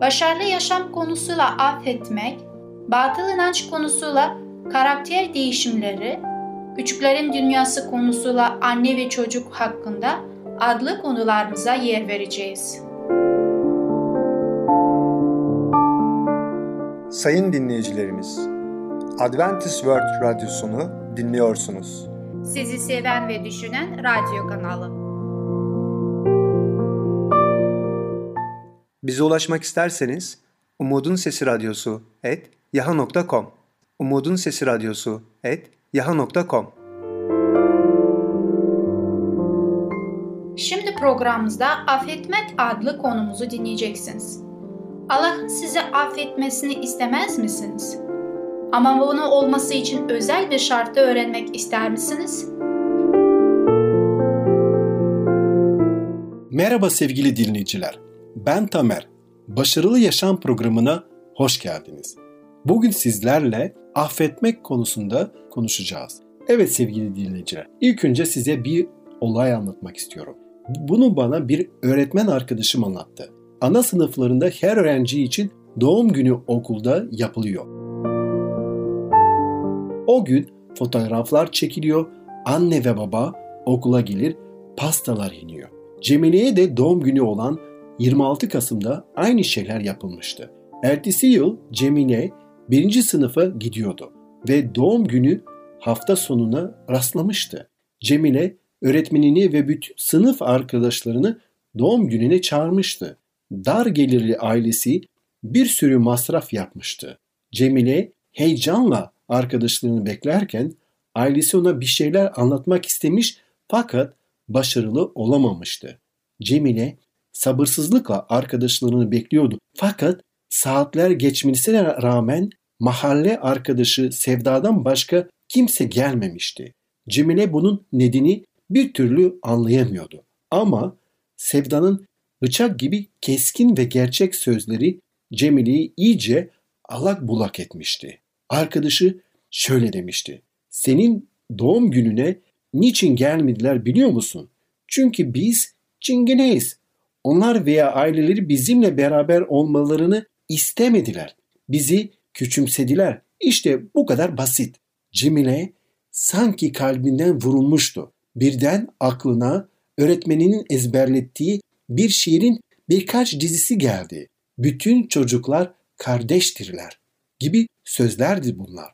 başarılı yaşam konusuyla affetmek, batıl inanç konusuyla karakter değişimleri, küçüklerin dünyası konusuyla anne ve çocuk hakkında adlı konularımıza yer vereceğiz. Sayın dinleyicilerimiz, Adventist World Radyosunu dinliyorsunuz. Sizi seven ve düşünen radyo kanalı. Bize ulaşmak isterseniz Umutun Sesi Radyosu et yaha.com Umutun Sesi Radyosu et yaha.com Şimdi programımızda affetmek adlı konumuzu dinleyeceksiniz. Allah'ın size affetmesini istemez misiniz? Ama bunu olması için özel bir şartı öğrenmek ister misiniz? Merhaba sevgili dinleyiciler. Ben Tamer. Başarılı Yaşam programına hoş geldiniz. Bugün sizlerle affetmek konusunda konuşacağız. Evet sevgili dinleyiciler, ilk önce size bir olay anlatmak istiyorum. Bunu bana bir öğretmen arkadaşım anlattı. Ana sınıflarında her öğrenci için doğum günü okulda yapılıyor. O gün fotoğraflar çekiliyor, anne ve baba okula gelir, pastalar yeniyor. Cemile'ye de doğum günü olan 26 Kasım'da aynı şeyler yapılmıştı. Ertesi yıl Cemile birinci sınıfa gidiyordu ve doğum günü hafta sonuna rastlamıştı. Cemile öğretmenini ve bütün sınıf arkadaşlarını doğum gününe çağırmıştı. Dar gelirli ailesi bir sürü masraf yapmıştı. Cemile heyecanla arkadaşlarını beklerken ailesi ona bir şeyler anlatmak istemiş fakat başarılı olamamıştı. Cemile sabırsızlıkla arkadaşlarını bekliyordu. Fakat saatler geçmesine rağmen mahalle arkadaşı Sevda'dan başka kimse gelmemişti. Cemile bunun nedeni bir türlü anlayamıyordu. Ama Sevda'nın bıçak gibi keskin ve gerçek sözleri Cemile'yi iyice alak bulak etmişti. Arkadaşı şöyle demişti. Senin doğum gününe niçin gelmediler biliyor musun? Çünkü biz çingeneyiz. Onlar veya aileleri bizimle beraber olmalarını istemediler. Bizi küçümsediler. İşte bu kadar basit. Cemile sanki kalbinden vurulmuştu. Birden aklına öğretmeninin ezberlettiği bir şiirin birkaç dizisi geldi. Bütün çocuklar kardeştirler gibi sözlerdi bunlar.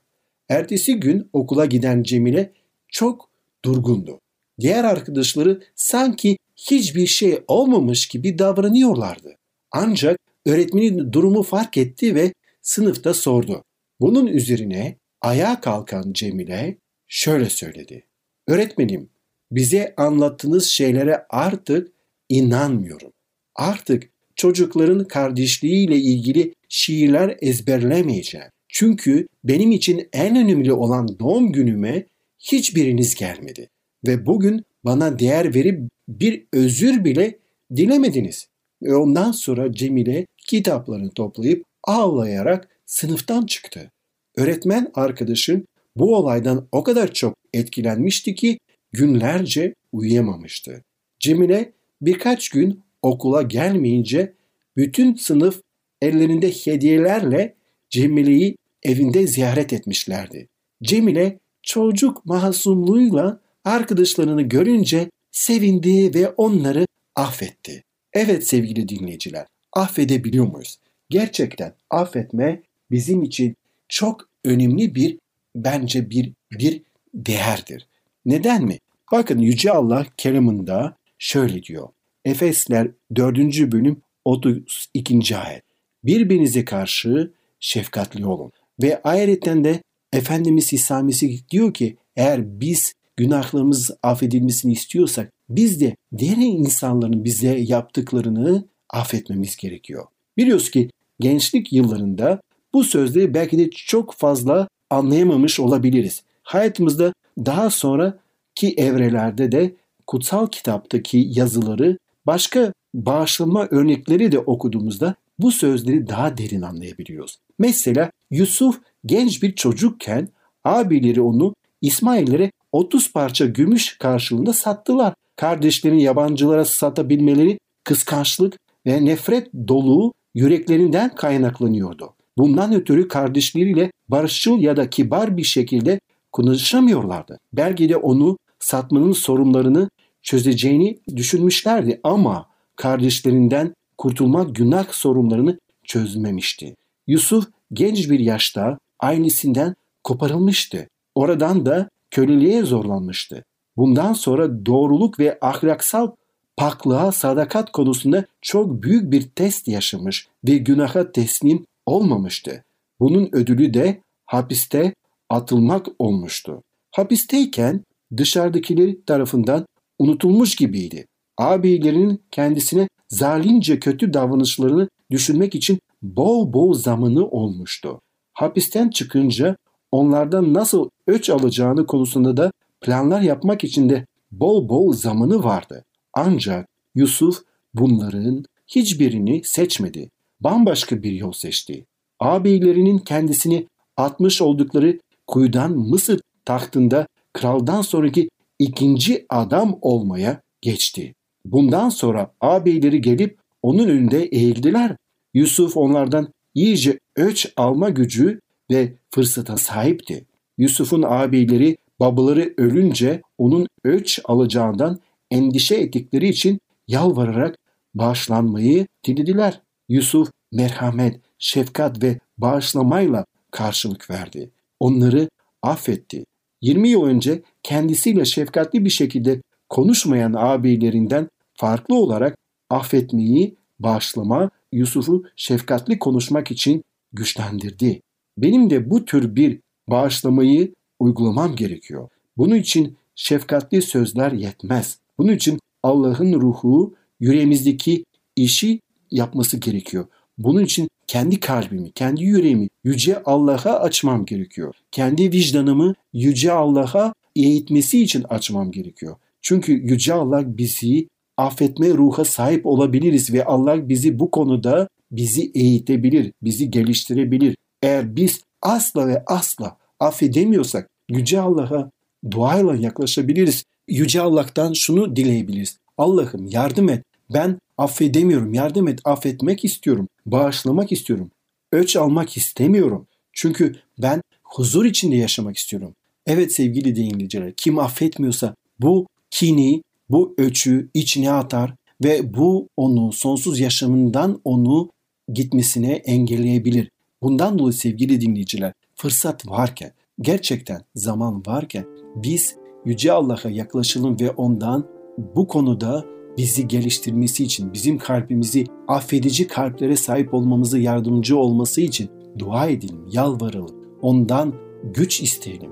Ertesi gün okula giden Cemile çok durgundu. Diğer arkadaşları sanki hiçbir şey olmamış gibi davranıyorlardı. Ancak öğretmenin durumu fark etti ve sınıfta sordu. Bunun üzerine ayağa kalkan Cemile şöyle söyledi. Öğretmenim, bize anlattığınız şeylere artık inanmıyorum. Artık çocukların kardeşliğiyle ilgili şiirler ezberlemeyeceğim. Çünkü benim için en önemli olan doğum günüme hiçbiriniz gelmedi. Ve bugün bana değer verip bir özür bile dilemediniz. Ve ondan sonra Cemile kitaplarını toplayıp ağlayarak sınıftan çıktı. Öğretmen arkadaşım bu olaydan o kadar çok etkilenmişti ki günlerce uyuyamamıştı. Cemile birkaç gün okula gelmeyince bütün sınıf ellerinde hediyelerle Cemile'yi evinde ziyaret etmişlerdi. Cemile çocuk masumluğuyla arkadaşlarını görünce sevindi ve onları affetti. Evet sevgili dinleyiciler, affedebiliyor muyuz? Gerçekten affetme bizim için çok önemli bir bence bir bir değerdir. Neden mi? Bakın Yüce Allah kelamında şöyle diyor. Efesler 4. bölüm 32. ayet. Birbirinize karşı şefkatli olun. Ve ayrıca de Efendimiz İsa Mesih diyor ki eğer biz günahlarımız affedilmesini istiyorsak biz de diğer insanların bize yaptıklarını affetmemiz gerekiyor. Biliyoruz ki gençlik yıllarında bu sözleri belki de çok fazla anlayamamış olabiliriz. Hayatımızda daha sonraki evrelerde de kutsal kitaptaki yazıları başka bağışlanma örnekleri de okuduğumuzda bu sözleri daha derin anlayabiliyoruz. Mesela Yusuf genç bir çocukken abileri onu İsmail'lere 30 parça gümüş karşılığında sattılar. Kardeşlerin yabancılara satabilmeleri kıskançlık ve nefret dolu yüreklerinden kaynaklanıyordu. Bundan ötürü kardeşleriyle barışçıl ya da kibar bir şekilde konuşamıyorlardı. Belki de onu satmanın sorunlarını çözeceğini düşünmüşlerdi ama kardeşlerinden kurtulmak günah sorunlarını çözmemişti. Yusuf genç bir yaşta ailesinden koparılmıştı. Oradan da köleliğe zorlanmıştı. Bundan sonra doğruluk ve ahlaksal paklığa sadakat konusunda çok büyük bir test yaşamış ve günaha teslim olmamıştı. Bunun ödülü de hapiste atılmak olmuştu. Hapisteyken dışarıdakiler tarafından unutulmuş gibiydi. Ağabeylerinin kendisine zalimce kötü davranışlarını düşünmek için bol bol zamanı olmuştu. Hapisten çıkınca onlardan nasıl öç alacağını konusunda da planlar yapmak için de bol bol zamanı vardı. Ancak Yusuf bunların hiçbirini seçmedi. Bambaşka bir yol seçti. Ağabeylerinin kendisini atmış oldukları kuyudan Mısır tahtında kraldan sonraki ikinci adam olmaya geçti. Bundan sonra ağabeyleri gelip onun önünde eğildiler. Yusuf onlardan iyice öç alma gücü ve fırsata sahipti. Yusuf'un ağabeyleri babaları ölünce onun öç alacağından endişe ettikleri için yalvararak bağışlanmayı dilediler. Yusuf merhamet, şefkat ve bağışlamayla karşılık verdi. Onları affetti. 20 yıl önce kendisiyle şefkatli bir şekilde konuşmayan ağabeylerinden farklı olarak affetmeyi, bağışlama, Yusuf'u şefkatli konuşmak için güçlendirdi. Benim de bu tür bir bağışlamayı uygulamam gerekiyor. Bunun için şefkatli sözler yetmez. Bunun için Allah'ın ruhu yüreğimizdeki işi yapması gerekiyor. Bunun için kendi kalbimi, kendi yüreğimi yüce Allah'a açmam gerekiyor. Kendi vicdanımı yüce Allah'a eğitmesi için açmam gerekiyor. Çünkü yüce Allah bizi affetme ruha sahip olabiliriz ve Allah bizi bu konuda bizi eğitebilir, bizi geliştirebilir. Eğer biz asla ve asla affedemiyorsak Yüce Allah'a duayla yaklaşabiliriz. Yüce Allah'tan şunu dileyebiliriz. Allah'ım yardım et. Ben affedemiyorum. Yardım et. Affetmek istiyorum. Bağışlamak istiyorum. Öç almak istemiyorum. Çünkü ben huzur içinde yaşamak istiyorum. Evet sevgili dinleyiciler, kim affetmiyorsa bu kini, bu öçü içine atar ve bu onu sonsuz yaşamından onu gitmesine engelleyebilir. Bundan dolayı sevgili dinleyiciler, fırsat varken, gerçekten zaman varken biz Yüce Allah'a yaklaşalım ve ondan bu konuda bizi geliştirmesi için, bizim kalbimizi affedici kalplere sahip olmamızı yardımcı olması için dua edelim, yalvaralım. Ondan güç isteyelim.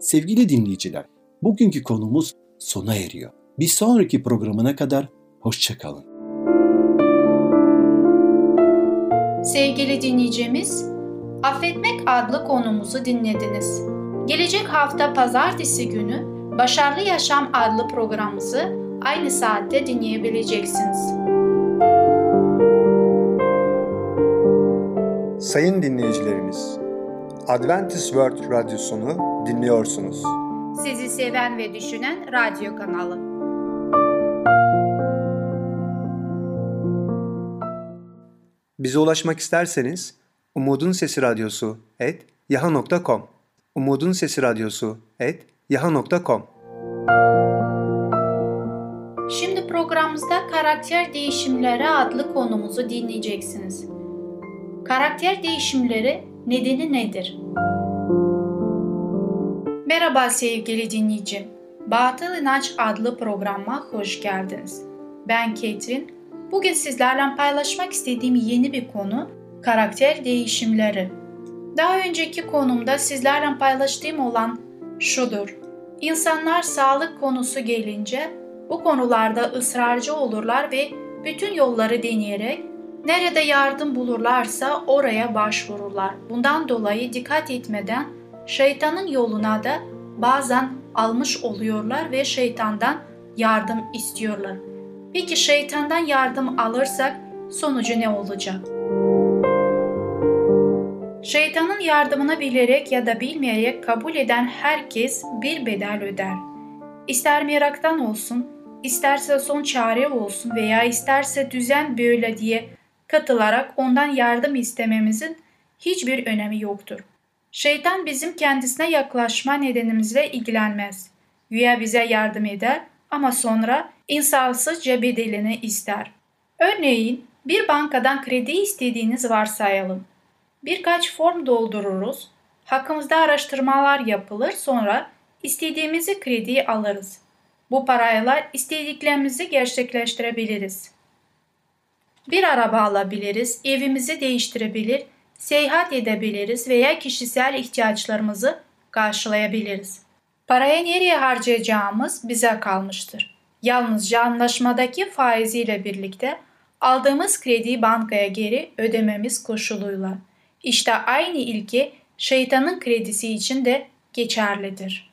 Sevgili dinleyiciler, bugünkü konumuz sona eriyor. Bir sonraki programına kadar hoşçakalın. Sevgili dinleyicimiz, Affetmek adlı konumuzu dinlediniz. Gelecek hafta pazartesi günü Başarılı Yaşam adlı programımızı aynı saatte dinleyebileceksiniz. Sayın dinleyicilerimiz, Adventist World Radyosunu dinliyorsunuz. Sizi seven ve düşünen radyo kanalı. Bize ulaşmak isterseniz Umutun Sesi Radyosu et yaha.com Umutun Sesi Radyosu et yaha.com Şimdi programımızda karakter değişimleri adlı konumuzu dinleyeceksiniz. Karakter değişimleri nedeni nedir? Merhaba sevgili dinleyicim. Batıl İnanç adlı programa hoş geldiniz. Ben Ketrin. Bugün sizlerle paylaşmak istediğim yeni bir konu karakter değişimleri. Daha önceki konumda sizlerle paylaştığım olan şudur. İnsanlar sağlık konusu gelince bu konularda ısrarcı olurlar ve bütün yolları deneyerek Nerede yardım bulurlarsa oraya başvururlar. Bundan dolayı dikkat etmeden şeytanın yoluna da bazen almış oluyorlar ve şeytandan yardım istiyorlar. Peki şeytandan yardım alırsak sonucu ne olacak? Şeytanın yardımını bilerek ya da bilmeyerek kabul eden herkes bir bedel öder. İster meraktan olsun, isterse son çare olsun veya isterse düzen böyle diye katılarak ondan yardım istememizin hiçbir önemi yoktur. Şeytan bizim kendisine yaklaşma nedenimizle ilgilenmez. Güya bize yardım eder ama sonra insafsızca bedelini ister. Örneğin bir bankadan kredi istediğiniz varsayalım. Birkaç form doldururuz, hakkımızda araştırmalar yapılır sonra istediğimizi krediyi alırız. Bu parayla istediklerimizi gerçekleştirebiliriz. Bir araba alabiliriz, evimizi değiştirebilir, seyahat edebiliriz veya kişisel ihtiyaçlarımızı karşılayabiliriz. Parayı nereye harcayacağımız bize kalmıştır. Yalnızca anlaşmadaki faiziyle birlikte aldığımız krediyi bankaya geri ödememiz koşuluyla. İşte aynı ilke şeytanın kredisi için de geçerlidir.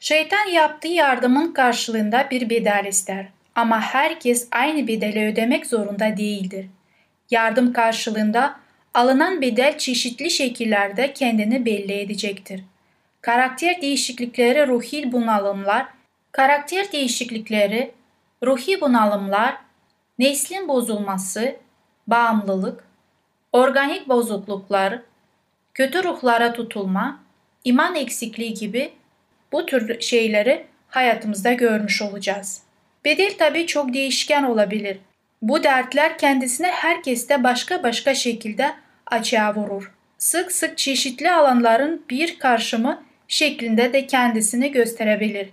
Şeytan yaptığı yardımın karşılığında bir bedel ister ama herkes aynı bedeli ödemek zorunda değildir. Yardım karşılığında alınan bedel çeşitli şekillerde kendini belli edecektir. Karakter değişiklikleri ruhi bunalımlar, karakter değişiklikleri, ruhi bunalımlar, neslin bozulması, bağımlılık, organik bozukluklar, kötü ruhlara tutulma, iman eksikliği gibi bu tür şeyleri hayatımızda görmüş olacağız. Bedel tabii çok değişken olabilir. Bu dertler kendisine herkeste başka başka şekilde açığa vurur. Sık sık çeşitli alanların bir karşımı şeklinde de kendisini gösterebilir.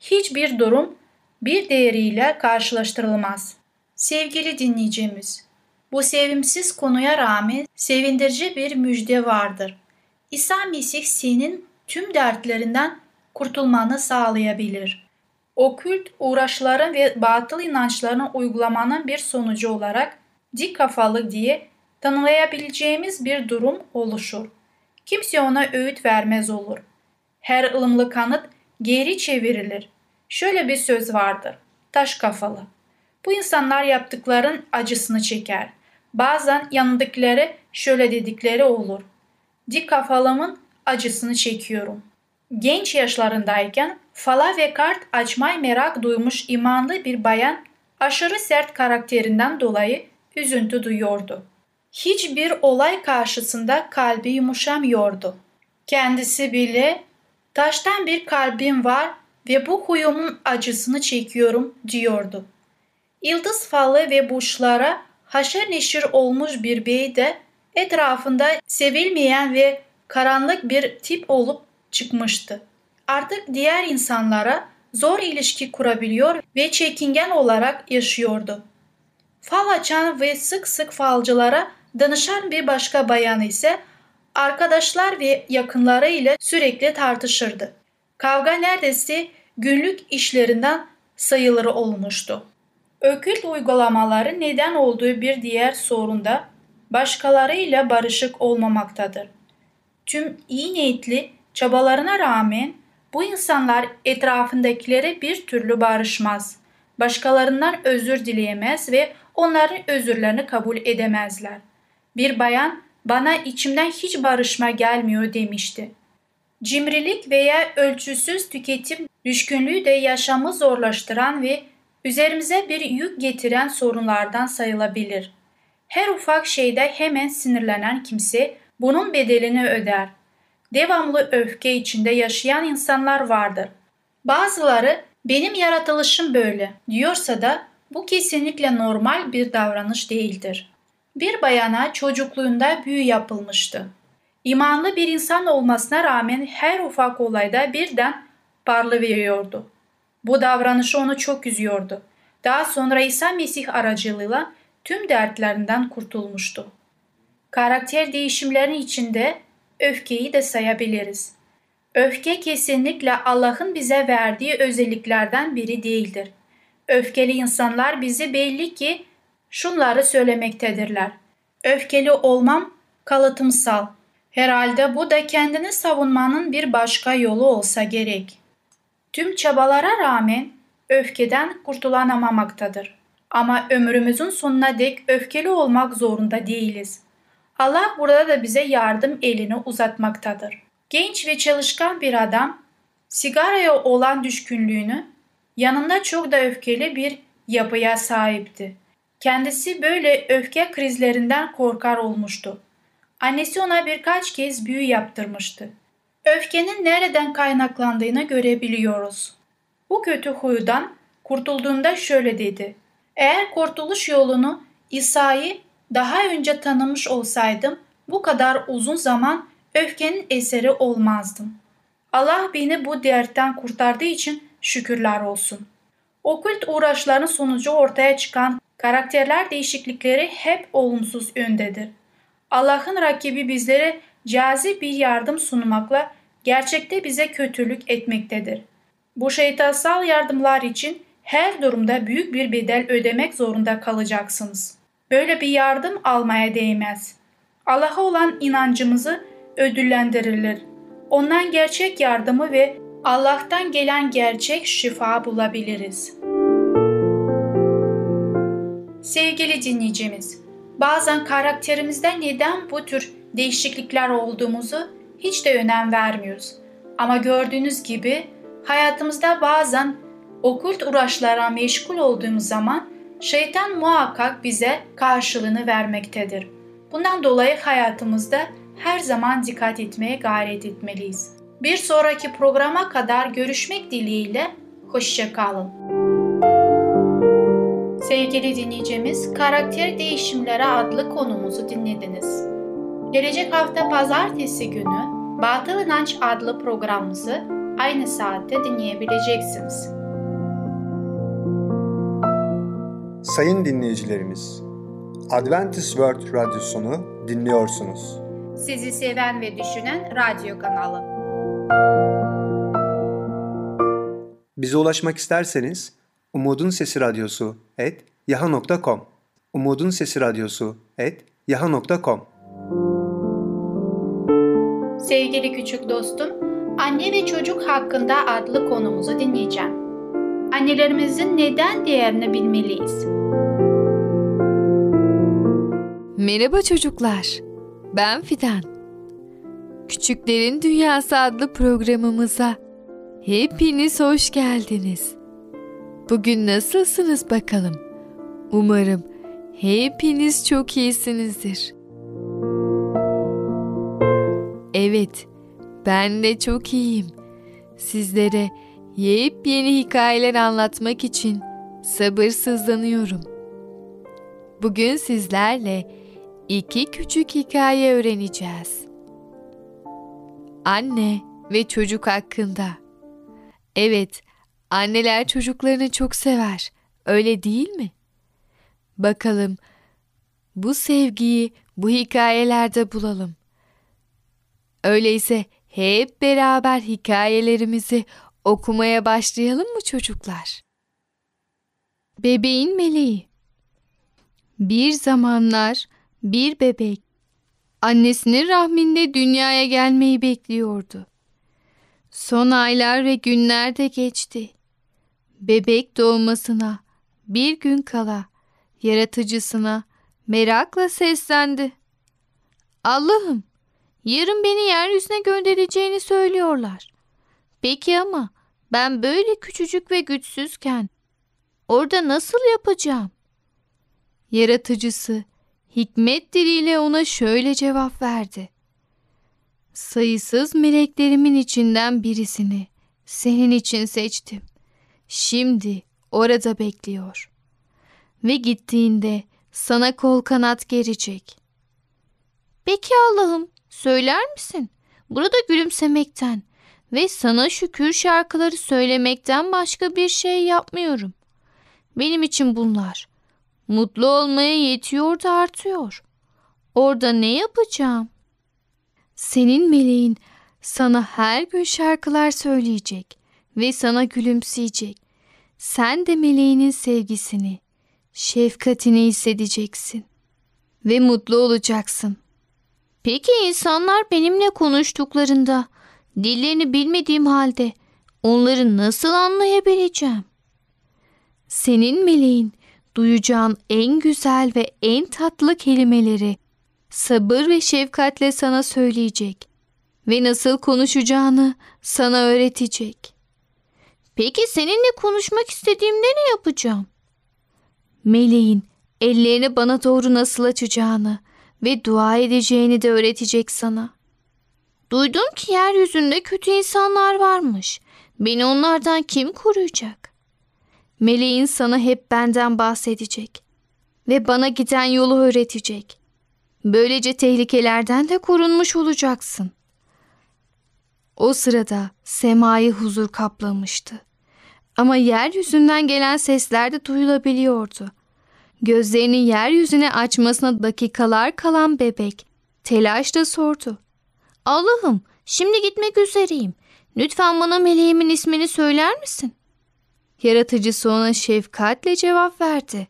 Hiçbir durum bir değeriyle karşılaştırılmaz. Sevgili dinleyicimiz, bu sevimsiz konuya rağmen sevindirici bir müjde vardır. İsa Mesih senin tüm dertlerinden kurtulmanı sağlayabilir. Okült uğraşların ve batıl inançlarını uygulamanın bir sonucu olarak dik kafalı diye tanımlayabileceğimiz bir durum oluşur. Kimse ona öğüt vermez olur. Her ılımlı kanıt geri çevrilir. Şöyle bir söz vardır. Taş kafalı. Bu insanlar yaptıkların acısını çeker. Bazen yanındakileri şöyle dedikleri olur. Dik kafalımın acısını çekiyorum. Genç yaşlarındayken fala ve kart açmay merak duymuş imanlı bir bayan aşırı sert karakterinden dolayı üzüntü duyuyordu. Hiçbir olay karşısında kalbi yumuşamıyordu. Kendisi bile taştan bir kalbim var ve bu huyumun acısını çekiyorum diyordu. Yıldız falı ve burçlara haşır neşir olmuş bir bey de etrafında sevilmeyen ve karanlık bir tip olup çıkmıştı. Artık diğer insanlara zor ilişki kurabiliyor ve çekingen olarak yaşıyordu. Fal açan ve sık sık falcılara danışan bir başka bayan ise arkadaşlar ve yakınları ile sürekli tartışırdı. Kavga neredeyse günlük işlerinden sayılır olmuştu. Ökült uygulamaları neden olduğu bir diğer sorun da başkalarıyla barışık olmamaktadır. Tüm iyi niyetli çabalarına rağmen bu insanlar etrafındakilere bir türlü barışmaz. Başkalarından özür dileyemez ve onların özürlerini kabul edemezler. Bir bayan bana içimden hiç barışma gelmiyor demişti. Cimrilik veya ölçüsüz tüketim düşkünlüğü de yaşamı zorlaştıran ve üzerimize bir yük getiren sorunlardan sayılabilir. Her ufak şeyde hemen sinirlenen kimse bunun bedelini öder. Devamlı öfke içinde yaşayan insanlar vardır. Bazıları benim yaratılışım böyle diyorsa da bu kesinlikle normal bir davranış değildir. Bir bayana çocukluğunda büyü yapılmıştı. İmanlı bir insan olmasına rağmen her ufak olayda birden parlı veriyordu. Bu davranışı onu çok üzüyordu. Daha sonra İsa Mesih aracılığıyla tüm dertlerinden kurtulmuştu. Karakter değişimlerinin içinde öfkeyi de sayabiliriz. Öfke kesinlikle Allah'ın bize verdiği özelliklerden biri değildir. Öfkeli insanlar bizi belli ki şunları söylemektedirler. Öfkeli olmam kalıtımsal. Herhalde bu da kendini savunmanın bir başka yolu olsa gerek. Tüm çabalara rağmen öfkeden kurtulanamamaktadır. Ama ömrümüzün sonuna dek öfkeli olmak zorunda değiliz. Allah burada da bize yardım elini uzatmaktadır. Genç ve çalışkan bir adam sigaraya olan düşkünlüğünü yanında çok da öfkeli bir yapıya sahipti. Kendisi böyle öfke krizlerinden korkar olmuştu. Annesi ona birkaç kez büyü yaptırmıştı. Öfkenin nereden kaynaklandığını görebiliyoruz. Bu kötü huydan kurtulduğunda şöyle dedi. Eğer kurtuluş yolunu İsa'yı daha önce tanımış olsaydım bu kadar uzun zaman öfkenin eseri olmazdım. Allah beni bu dertten kurtardığı için şükürler olsun. Okült uğraşların sonucu ortaya çıkan karakterler değişiklikleri hep olumsuz yöndedir. Allah'ın rakibi bizlere cazip bir yardım sunmakla gerçekte bize kötülük etmektedir. Bu şeytansal yardımlar için her durumda büyük bir bedel ödemek zorunda kalacaksınız. Böyle bir yardım almaya değmez. Allah'a olan inancımızı ödüllendirilir. Ondan gerçek yardımı ve Allah'tan gelen gerçek şifa bulabiliriz. Sevgili dinleyicimiz, bazen karakterimizde neden bu tür değişiklikler olduğumuzu hiç de önem vermiyoruz. Ama gördüğünüz gibi hayatımızda bazen okült uğraşlara meşgul olduğumuz zaman şeytan muhakkak bize karşılığını vermektedir. Bundan dolayı hayatımızda her zaman dikkat etmeye gayret etmeliyiz. Bir sonraki programa kadar görüşmek dileğiyle hoşçakalın. Sevgili dinleyicimiz, Karakter Değişimleri adlı konumuzu dinlediniz. Gelecek hafta pazartesi günü Batıl İnanç adlı programımızı aynı saatte dinleyebileceksiniz. Sayın dinleyicilerimiz, Adventist World Radyosunu dinliyorsunuz. Sizi seven ve düşünen radyo kanalı. Bize ulaşmak isterseniz Umutun Sesi Radyosu et yaha.com Umutun Sesi Radyosu et yaha.com Sevgili küçük dostum, anne ve çocuk hakkında adlı konumuzu dinleyeceğim. Annelerimizin neden değerini bilmeliyiz? Merhaba çocuklar. Ben Fidan. Küçüklerin Dünyası adlı programımıza hepiniz hoş geldiniz. Bugün nasılsınız bakalım? Umarım hepiniz çok iyisinizdir. Evet, ben de çok iyiyim. Sizlere yepyeni hikayeler anlatmak için sabırsızlanıyorum. Bugün sizlerle iki küçük hikaye öğreneceğiz. Anne ve çocuk hakkında. Evet, anneler çocuklarını çok sever. Öyle değil mi? Bakalım bu sevgiyi bu hikayelerde bulalım. Öyleyse hep beraber hikayelerimizi okumaya başlayalım mı çocuklar? Bebeğin meleği Bir zamanlar bir bebek annesinin rahminde dünyaya gelmeyi bekliyordu. Son aylar ve günler de geçti. Bebek doğmasına bir gün kala yaratıcısına merakla seslendi. Allah'ım yarın beni yeryüzüne göndereceğini söylüyorlar. Peki ama ben böyle küçücük ve güçsüzken orada nasıl yapacağım? Yaratıcısı hikmet diliyle ona şöyle cevap verdi. Sayısız meleklerimin içinden birisini senin için seçtim. Şimdi orada bekliyor. Ve gittiğinde sana kol kanat gerecek. Peki Allah'ım söyler misin? Burada gülümsemekten ve sana şükür şarkıları söylemekten başka bir şey yapmıyorum. Benim için bunlar. Mutlu olmaya yetiyor da artıyor. Orada ne yapacağım? Senin meleğin sana her gün şarkılar söyleyecek ve sana gülümseyecek. Sen de meleğinin sevgisini, şefkatini hissedeceksin ve mutlu olacaksın. Peki insanlar benimle konuştuklarında dillerini bilmediğim halde onları nasıl anlayabileceğim? Senin meleğin duyacağın en güzel ve en tatlı kelimeleri sabır ve şefkatle sana söyleyecek ve nasıl konuşacağını sana öğretecek. Peki seninle konuşmak istediğimde ne yapacağım? Meleğin ellerini bana doğru nasıl açacağını ve dua edeceğini de öğretecek sana. Duydum ki yeryüzünde kötü insanlar varmış. Beni onlardan kim koruyacak? Meleğin sana hep benden bahsedecek ve bana giden yolu öğretecek. Böylece tehlikelerden de korunmuş olacaksın. O sırada semayı huzur kaplamıştı. Ama yeryüzünden gelen sesler de duyulabiliyordu. Gözlerini yeryüzüne açmasına dakikalar kalan bebek telaşla sordu. Allah'ım şimdi gitmek üzereyim. Lütfen bana meleğimin ismini söyler misin? Yaratıcısı ona şefkatle cevap verdi.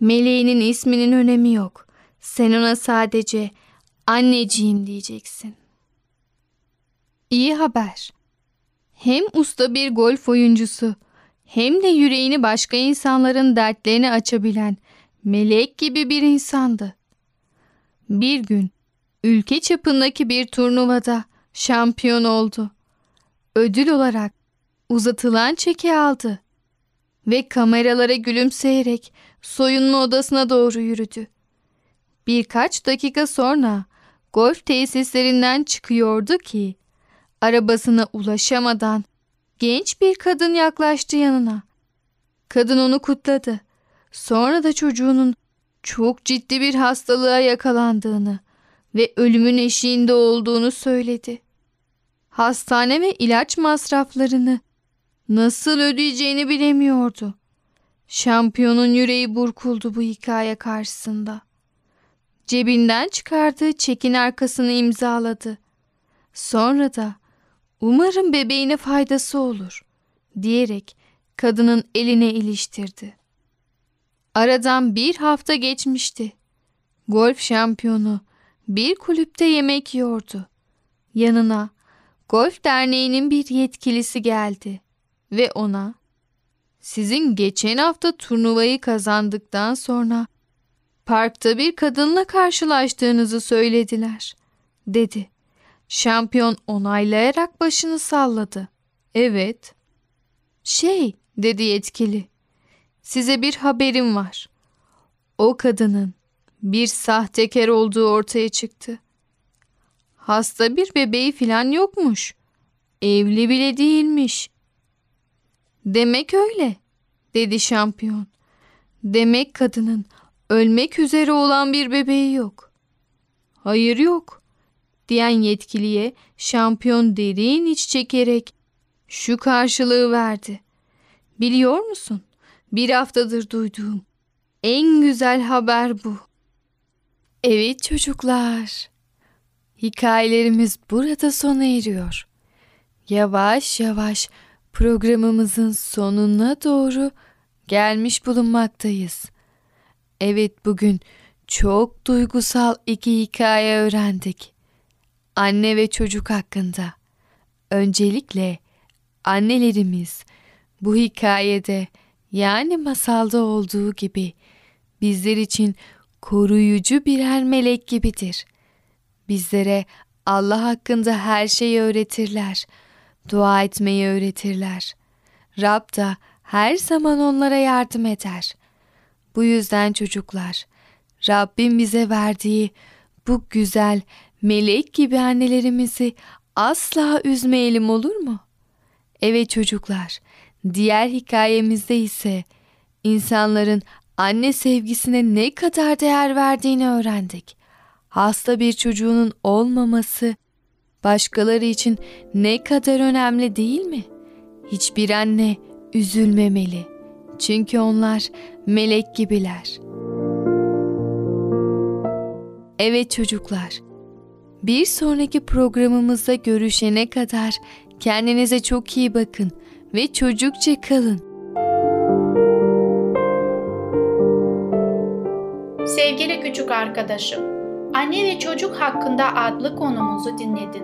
Meleğinin isminin önemi yok. Sen ona sadece anneciğim diyeceksin. İyi haber. Hem usta bir golf oyuncusu hem de yüreğini başka insanların dertlerini açabilen melek gibi bir insandı. Bir gün ülke çapındaki bir turnuvada şampiyon oldu. Ödül olarak uzatılan çeki aldı ve kameralara gülümseyerek soyunma odasına doğru yürüdü. Birkaç dakika sonra golf tesislerinden çıkıyordu ki arabasına ulaşamadan genç bir kadın yaklaştı yanına. Kadın onu kutladı. Sonra da çocuğunun çok ciddi bir hastalığa yakalandığını ve ölümün eşiğinde olduğunu söyledi. Hastane ve ilaç masraflarını nasıl ödeyeceğini bilemiyordu. Şampiyonun yüreği burkuldu bu hikaye karşısında. Cebinden çıkardığı çekin arkasını imzaladı. Sonra da umarım bebeğine faydası olur diyerek kadının eline iliştirdi. Aradan bir hafta geçmişti. Golf şampiyonu bir kulüpte yemek yiyordu. Yanına Golf Derneği'nin bir yetkilisi geldi ve ona sizin geçen hafta turnuvayı kazandıktan sonra parkta bir kadınla karşılaştığınızı söylediler, dedi. Şampiyon onaylayarak başını salladı. Evet. Şey, dedi yetkili. Size bir haberim var. O kadının bir sahtekar olduğu ortaya çıktı. Hasta bir bebeği filan yokmuş. Evli bile değilmiş. Demek öyle, dedi şampiyon. Demek kadının ölmek üzere olan bir bebeği yok. Hayır yok, diyen yetkiliye şampiyon derin iç çekerek şu karşılığı verdi. Biliyor musun? Bir haftadır duyduğum en güzel haber bu. Evet çocuklar. Hikayelerimiz burada sona eriyor. Yavaş yavaş programımızın sonuna doğru gelmiş bulunmaktayız. Evet bugün çok duygusal iki hikaye öğrendik. Anne ve çocuk hakkında. Öncelikle annelerimiz bu hikayede yani masalda olduğu gibi bizler için koruyucu birer melek gibidir. Bizlere Allah hakkında her şeyi öğretirler. Dua etmeyi öğretirler. Rab da her zaman onlara yardım eder. Bu yüzden çocuklar, Rabbim bize verdiği bu güzel melek gibi annelerimizi asla üzmeyelim olur mu? Evet çocuklar, diğer hikayemizde ise insanların anne sevgisine ne kadar değer verdiğini öğrendik. Hasta bir çocuğunun olmaması başkaları için ne kadar önemli değil mi? Hiçbir anne üzülmemeli. Çünkü onlar melek gibiler. Evet çocuklar. Bir sonraki programımızda görüşene kadar kendinize çok iyi bakın ve çocukça kalın. Sevgili küçük arkadaşım, anne ve çocuk hakkında adlı konumuzu dinledin.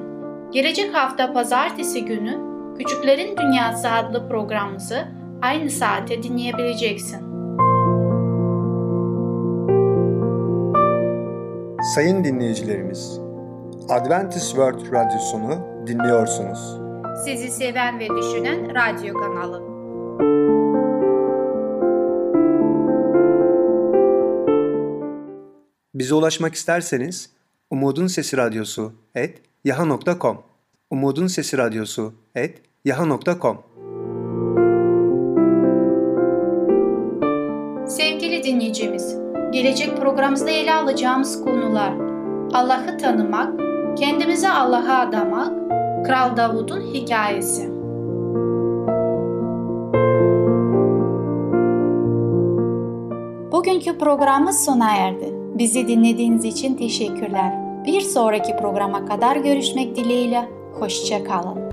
Gelecek hafta pazartesi günü Küçüklerin Dünyası adlı programımızı aynı saate dinleyebileceksin. Sayın dinleyicilerimiz, Adventist World Radyosunu dinliyorsunuz. Sizi seven ve düşünen radyo kanalı. Bize ulaşmak isterseniz Umutun Sesi Radyosu et yaha.com Umutun Sesi Radyosu et yaha.com Sevgili dinleyicimiz, gelecek programımızda ele alacağımız konular Allah'ı tanımak, kendimize Allah'a adamak, Kral Davud'un hikayesi. Bugünkü programımız sona erdi. Bizi dinlediğiniz için teşekkürler. Bir sonraki programa kadar görüşmek dileğiyle. Hoşçakalın.